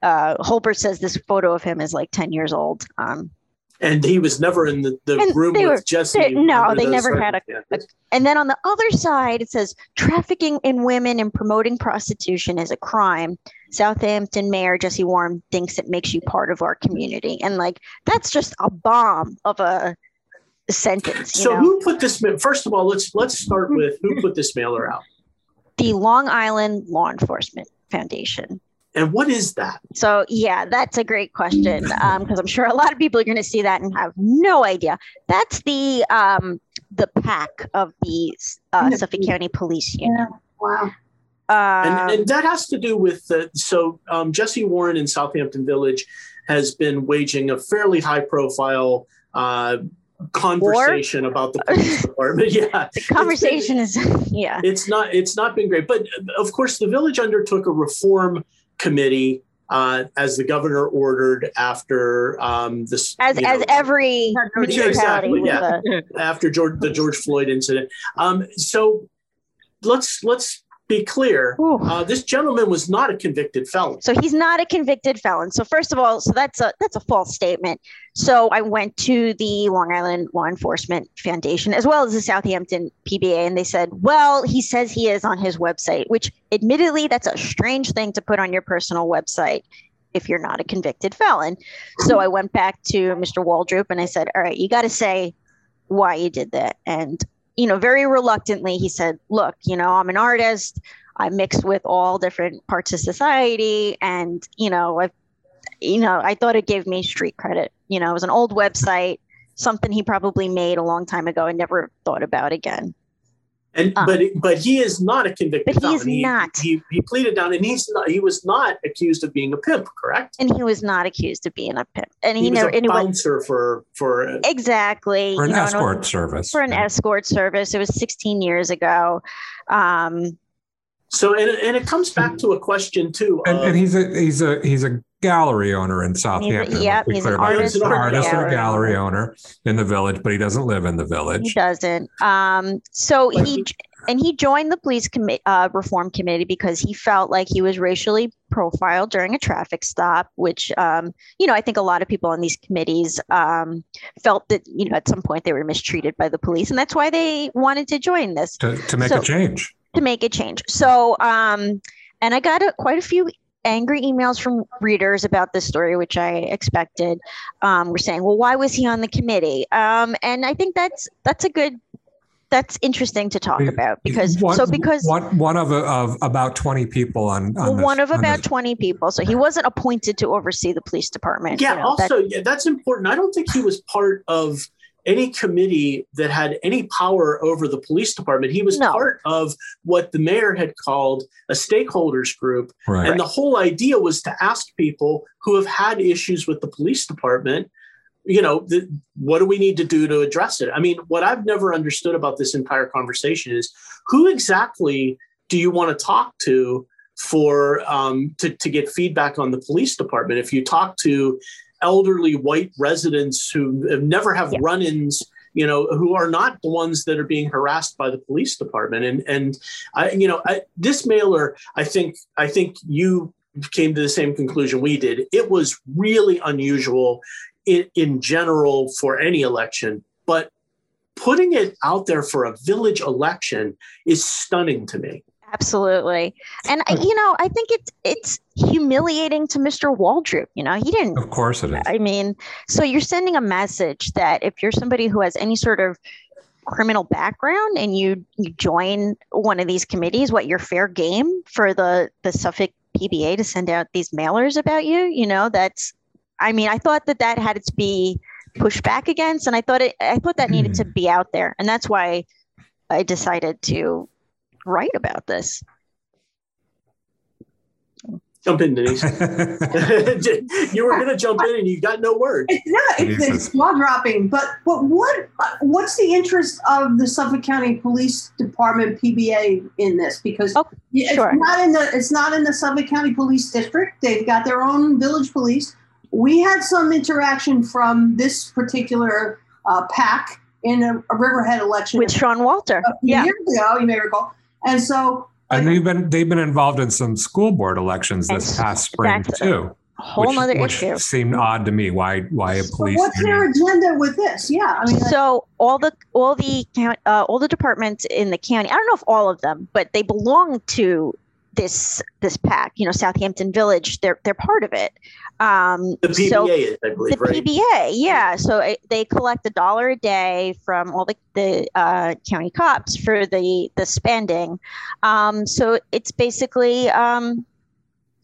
Uh, Holbert says this photo of him is like 10 years old. Um, and he was never in the, the And room they with were- Jesse. no, they never had a- circumstances. and then on the other side, it says trafficking in women and promoting prostitution is a crime. Southampton Mayor Jesse Warren thinks it makes you part of our community. And like, that's just a bomb of a sentence. You So know? who put this? First of all, let's let's start with who put this mailer out, the Long Island Law Enforcement Foundation. And what is that? So yeah, that's a great question because I'm sure a lot of people are going to see that and have no idea. That's the um, the pack of the uh, Suffolk County Police Unit. Wow. And, Um, and that has to do with the so um, Jesse Warren in Southampton Village has been waging a fairly high profile uh, conversation about the police department. Yeah, the conversation is yeah. it's not it's not been great, but of course the village undertook a reform committee uh, as the governor ordered after um, this As as know, every Had no municipality exactly, yeah. after George, the George Floyd incident. Um, so let's let's be clear. Uh, this gentleman was not a convicted felon. So he's not a convicted felon. So first of all, so that's a that's a false statement. So I went to the Long Island Law Enforcement Foundation as well as the Southampton PBA, and they said, well, he says he is on his website, which admittedly that's a strange thing to put on your personal website if you're not a convicted felon. So I went back to Mr. Waldrop and I said, all right, you got to say why you did that. And you know, very reluctantly, he said, look, you know, I'm an artist. I mix with all different parts of society, and you know, I, you know, I thought it gave me street credit. You know, it was an old website, something he probably made a long time ago and never thought about again. And Uh. but but he is not a convicted But he felon. is not. He, he pleaded down, and he's not. He was not accused of being a pimp. Correct. And he was not accused of being a pimp, and he, He was never a and was- bouncer for for. uh, exactly for an you know, and it was- escort service. for an escort service. It was 16 years ago. Um, So and and it comes back to a question too. and, of- and he's a he's a he's a gallery owner in Southampton. yeah, he's an artist He's an artist and a gallery gallery owner in the village, but he doesn't live in the village. he doesn't. Um, so he he- and he joined the police commi- uh, reform committee because he felt like he was racially profiled during a traffic stop, which um, you know I think a lot of people on these committees um, felt that you know at some point they were mistreated by the police, and that's why they wanted to join this. To, to make So- a change. to make a change. So, um, and I got a, quite a few angry emails from readers about this story, which I expected. Um, we're saying, well, why was he on the committee? Um, and I think that's that's a good. That's interesting to talk about because One- so because one one of of about twenty people on, on well, this- one of on about this- twenty people, so he wasn't appointed to oversee the police department. yeah. you know, that- also, yeah, that's important. I don't think he was part of any committee that had any power over the police department. He was No. part of what the mayor had called a stakeholders group, right. and the whole idea was to ask people who have had issues with the police department. You know, the, what do we need to do to address it? I mean, what I've never understood about this entire conversation is who exactly do you want to talk to for um, to, to get feedback on the police department? If you talk to elderly white residents who have never have Yeah. run-ins, you know, who are not the ones that are being harassed by the police department, and and I, you know, I, this mailer, I think, I think you came to the same conclusion we did. It was really unusual in, in general for any election, but putting it out there for a village election is stunning to me. absolutely, and I, you know, I think it's it's humiliating to Mr. Waldrop. You know, he didn't Of course it is. I mean, so you're sending a message that if you're somebody who has any sort of criminal background and you you join one of these committees, what you're fair game for the the Suffolk PBA to send out these mailers about you, you know, that's I mean, I thought that that had to be pushed back against and I thought it I thought that needed to hmm. be out there and that's why I decided to write about this. Jump in, Denise. you were going to jump in and you got no words. It's not. It's, Jesus. it's jaw dropping. But but what what's the interest of the Suffolk County Police Department PBA in this? Because Oh, yeah, sure. it's not in the it's not in the Suffolk County Police District. They've got their own village police. We had some interaction from this particular uh, pack in a, a Riverhead election With Sean Walter. a few Yeah. years ago, you may recall. And so and they've been they've been involved in some school board elections this past spring too. Whole which, other which issue. Seemed odd to me. Why? Why a police? So what's their agenda with this? Yeah, I mean. So all the all the uh, all the departments in the county. I don't know if all of them, but they belong to this this pack. You know, Southampton Village. They're they're part of it. Um, the PBA so is, I believe, the right? PBA, yeah. So it, they collect a dollar a day from all the the uh, county cops for the the spending. Um, so it's basically um,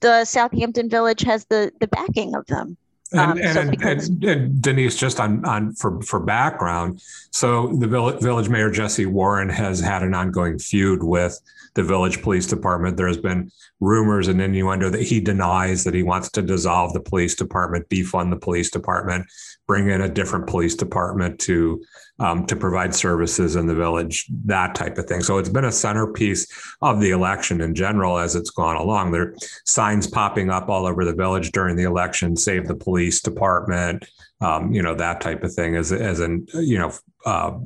the Southampton Village has the the backing of them. And, um, and, so because- and, and, Denise, just on, on for, for background, so the village, village mayor Jesse Warren has had an ongoing feud with the village police department. There has been rumors and innuendo that he denies that he wants to dissolve the police department, defund the police department, bring in a different police department to um, to provide services in the village, that type of thing. So it's been a centerpiece of the election in general as it's gone along. There are signs popping up all over the village during the election, save the police department, um, you know, that type of thing as, as an, you know, uh,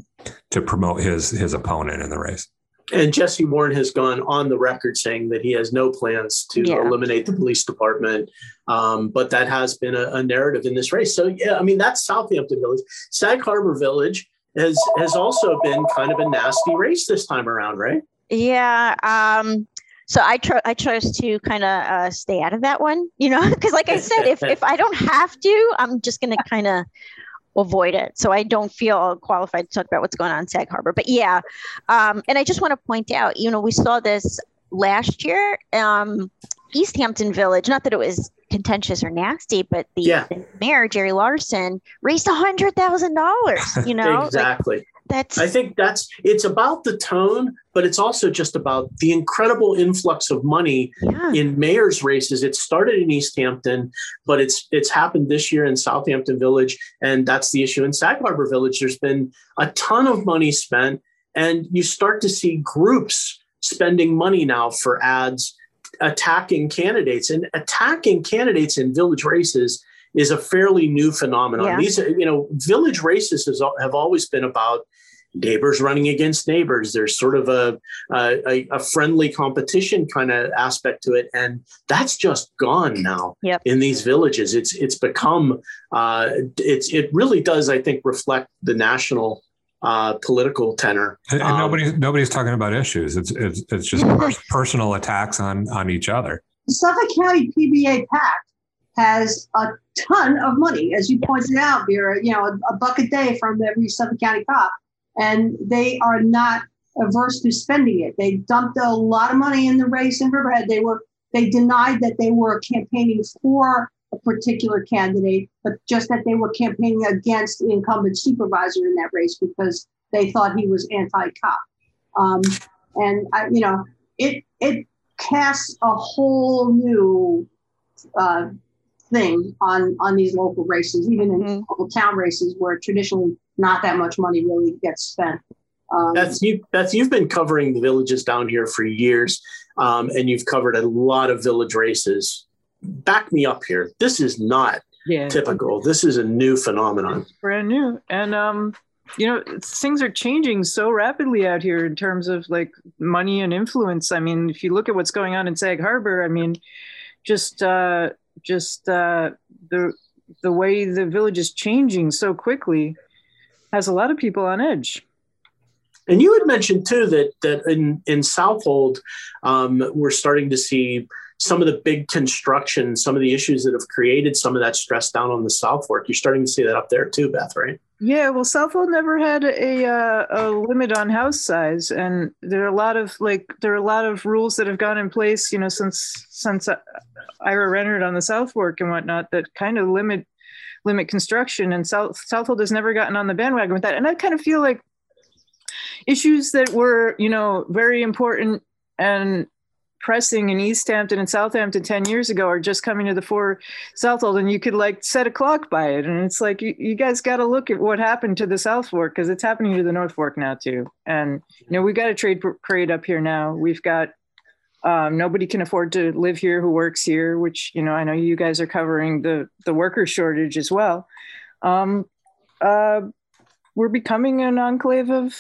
to promote his, his opponent in the race. And Jesse Warren has gone on the record saying that he has no plans to yeah. eliminate the police department. Um, but that has been a, a, narrative in this race. So, yeah, I mean, that's Southampton Village. Sag Harbor Village has has also been kind of a nasty race this time around, right? Yeah. Um, so I tr- I chose to kind of uh, stay out of that one, you know, because like I said, if if I don't have to, I'm just going to kind of avoid it. So I don't feel qualified to talk about what's going on in Sag Harbor. But yeah, um, and I just want to point out, you know, we saw this last year. Um, East Hampton Village, not that it was contentious or nasty, but the, yeah. the mayor Jerry Larsen raised a hundred thousand dollars. You know, exactly. Like, that's. I think that's it's about the tone, but it's also just about the incredible influx of money yeah. in mayor's races. It started in East Hampton, but it's it's happened this year in Southampton Village, and that's the issue in Sag Harbor Village. There's been a ton of money spent, and you start to see groups spending money now for ads attacking candidates and attacking candidates in village races is a fairly new phenomenon. Yeah. These, you know, village races has, have always been about neighbors running against neighbors. There's sort of a a, a friendly competition kind of aspect to it, and that's just gone now yep. in these villages. It's it's become uh, it's it really does I think reflect the national uh, political tenor. And, and um, nobody nobody's talking about issues. It's it's, it's just personal attacks on on each other. The Suffolk County PBA PAC has a ton of money, as you pointed out, Vera. You know, a, a buck a day from every Suffolk County cop, and they are not averse to spending it. They dumped a lot of money in the race in Riverhead. They were they denied that they were campaigning for a particular candidate, but just that they were campaigning against the incumbent supervisor in that race because they thought he was anti-cop. Um, and I, you know, it it casts a whole new uh, thing on on these local races, even in mm-hmm. local town races where traditionally not that much money really gets spent. Um, that's you. That's you've been covering the villages down here for years, um, and you've covered a lot of village races back me up here. This is not yeah. typical. This is a new phenomenon. It's brand new. And um, you know, things are changing so rapidly out here in terms of like money and influence. I mean, if you look at what's going on in Sag Harbor, I mean, just uh just uh the the way the village is changing so quickly has a lot of people on edge. And you had mentioned too that that in in Southold, um, we're starting to see some of the big construction, some of the issues that have created some of that stress down on the South Fork. You're starting to see that up there too, Beth, right? Yeah, well, Southold never had a uh, a limit on house size, and there are a lot of like there are a lot of rules that have gone in place, you know, since since Ira Renard on the South Fork and whatnot that kind of limit limit construction. And South Southold has never gotten on the bandwagon with that, and I kind of feel like issues that were you know very important and pressing in East Hampton and Southampton 10 years ago are just coming to the fore Southold and you could like set a clock by it. And it's like, you, you guys got to look at what happened to the South Fork because it's happening to the North Fork now too. And, you know, we've got a trade parade up here now. We've got, um, nobody can afford to live here who works here, which, you know, I know you guys are covering the, the worker shortage as well. Um, uh, we're becoming an enclave of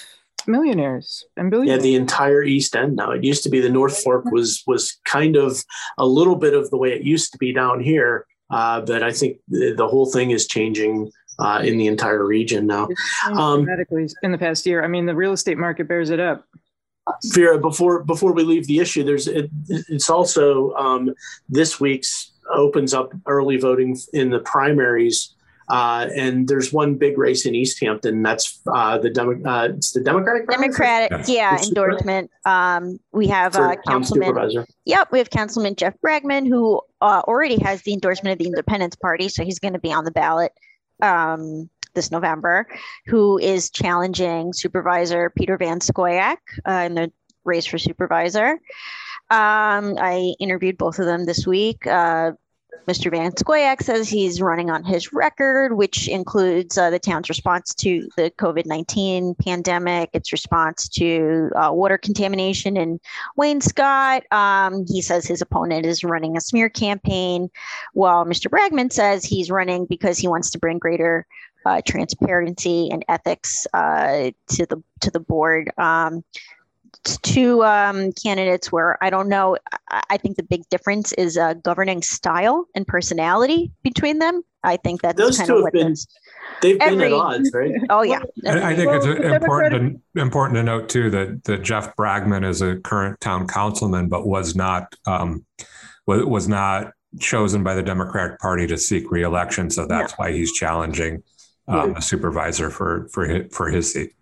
millionaires and billionaires. Yeah, the entire East End now. It used to be the North Fork was was kind of a little bit of the way it used to be down here, uh, but I think the, the whole thing is changing uh, in the entire region now. Um, dramatically in the past year. I mean, the real estate market bears it up. Vera, before before we leave the issue, there's it, it's also um, this week's opens up early voting in the primaries, uh, and there's one big race in East Hampton. That's uh, the Demo- uh, it's the Democratic primary Democratic, Yes. yeah, endorsement. Um, we have for uh, Councilman. Yep, we have Councilman Jeff Bragman, who uh, already has the endorsement of the Independence Party, so he's going to be on the ballot um, this November. Who is challenging Supervisor Peter Van Scoyoc uh, in the race for supervisor? Um, I interviewed both of them this week. Uh, Mr. Van Scoyoc says he's running on his record, which includes uh, the town's response to the COVID 19 pandemic, its response to uh, water contamination in Wainscott. Um, he says his opponent is running a smear campaign, while Mr. Bragman says he's running because he wants to bring greater uh, transparency and ethics uh, to the to the board. Um, two um, candidates where I don't know. I, I think the big difference is uh, governing style and personality between them. I think that's Those kind two of have been- They've been at odds, right? Oh yeah, I, I think Well, it's important to, important to note too that that Jeff Bragman is a current town councilman, but was not um, was, was not chosen by the Democratic Party to seek reelection. So that's why he's challenging um, a supervisor for for his, for his seat.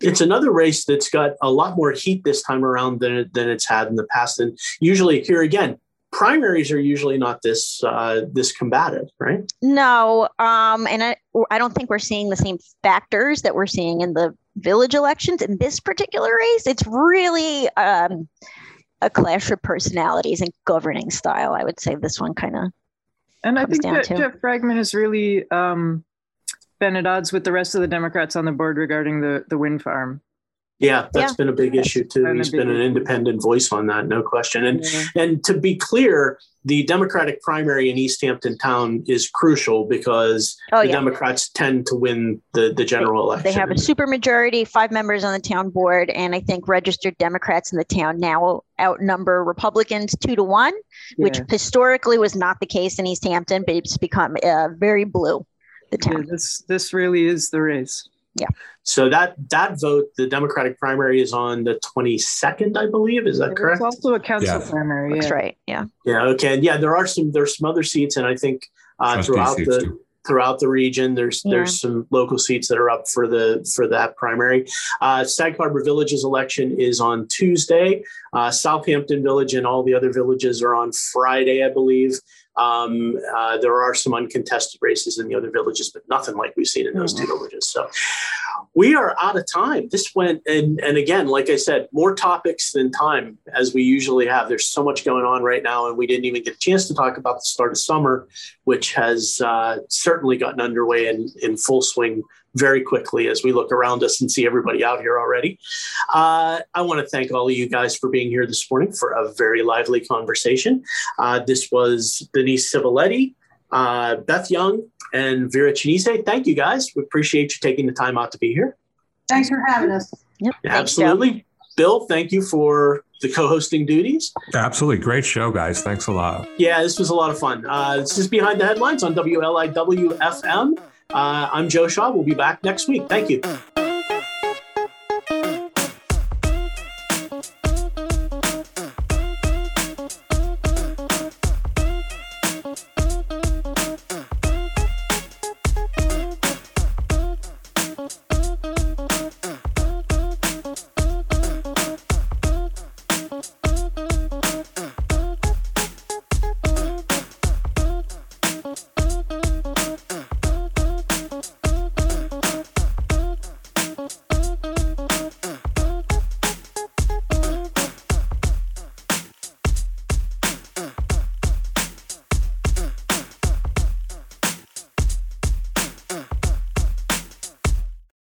It's another race that's got a lot more heat this time around than than it's had in the past. And usually, here again, primaries are usually not this uh, this combative, right? No, um, and I, I don't think we're seeing the same factors that we're seeing in the village elections. In this particular race, it's really um, a clash of personalities and governing style. I would say this one kind of. And I comes think down that to. Jeff Bragman has really um, been at odds with the rest of the Democrats on the board regarding the, the wind farm. Yeah, that's Yeah. been a big issue too. Been a He's big been an issue. independent voice on that, no question. And Yeah. and to be clear, the Democratic primary in East Hampton Town is crucial because Oh the yeah, Democrats tend to win the the general election. they have a super majority, five members on the town board, and I think registered Democrats in the town now outnumber Republicans two to one, which historically was not the case in East Hampton, but it's become uh, very blue. The Yeah, this this really is the race. Yeah. So that that vote, the Democratic primary is on the 22nd, I believe. Is that There's correct? also a council Yeah. primary. That's Yeah. right. Yeah. Yeah. Okay. And yeah, there are some there's some other seats, and I think uh, throughout the too. throughout the region, there's Yeah. there's some local seats that are up for the for that primary. Uh, Sag Harbor Village's election is on Tuesday. Uh, Southampton Village and all the other villages are on Friday, I believe. Um, uh, there are some uncontested races in the other villages, but nothing like we've seen in those two villages. So we are out of time. This went, and, and again, like I said, more topics than time as we usually have. There's so much going on right now, and we didn't even get a chance to talk about the start of summer, which has uh, certainly gotten underway in, in full swing very quickly as we look around us and see everybody out here already. Uh, I want to thank all of you guys for being here this morning for a very lively conversation. Uh, this was Denise Civiletti, uh, Beth Young, and Vera Chinese. Thank you guys. We appreciate you taking the time out to be here. Thanks for having us. Yep. Thanks, Absolutely. Bill, thank you for the co-hosting duties. Absolutely. Great show, guys. Thanks a lot. Yeah, this was a lot of fun. Uh, this is Behind the Headlines on WLIW FM. Uh, I'm Joe Shaw. We'll be back next week. Thank you.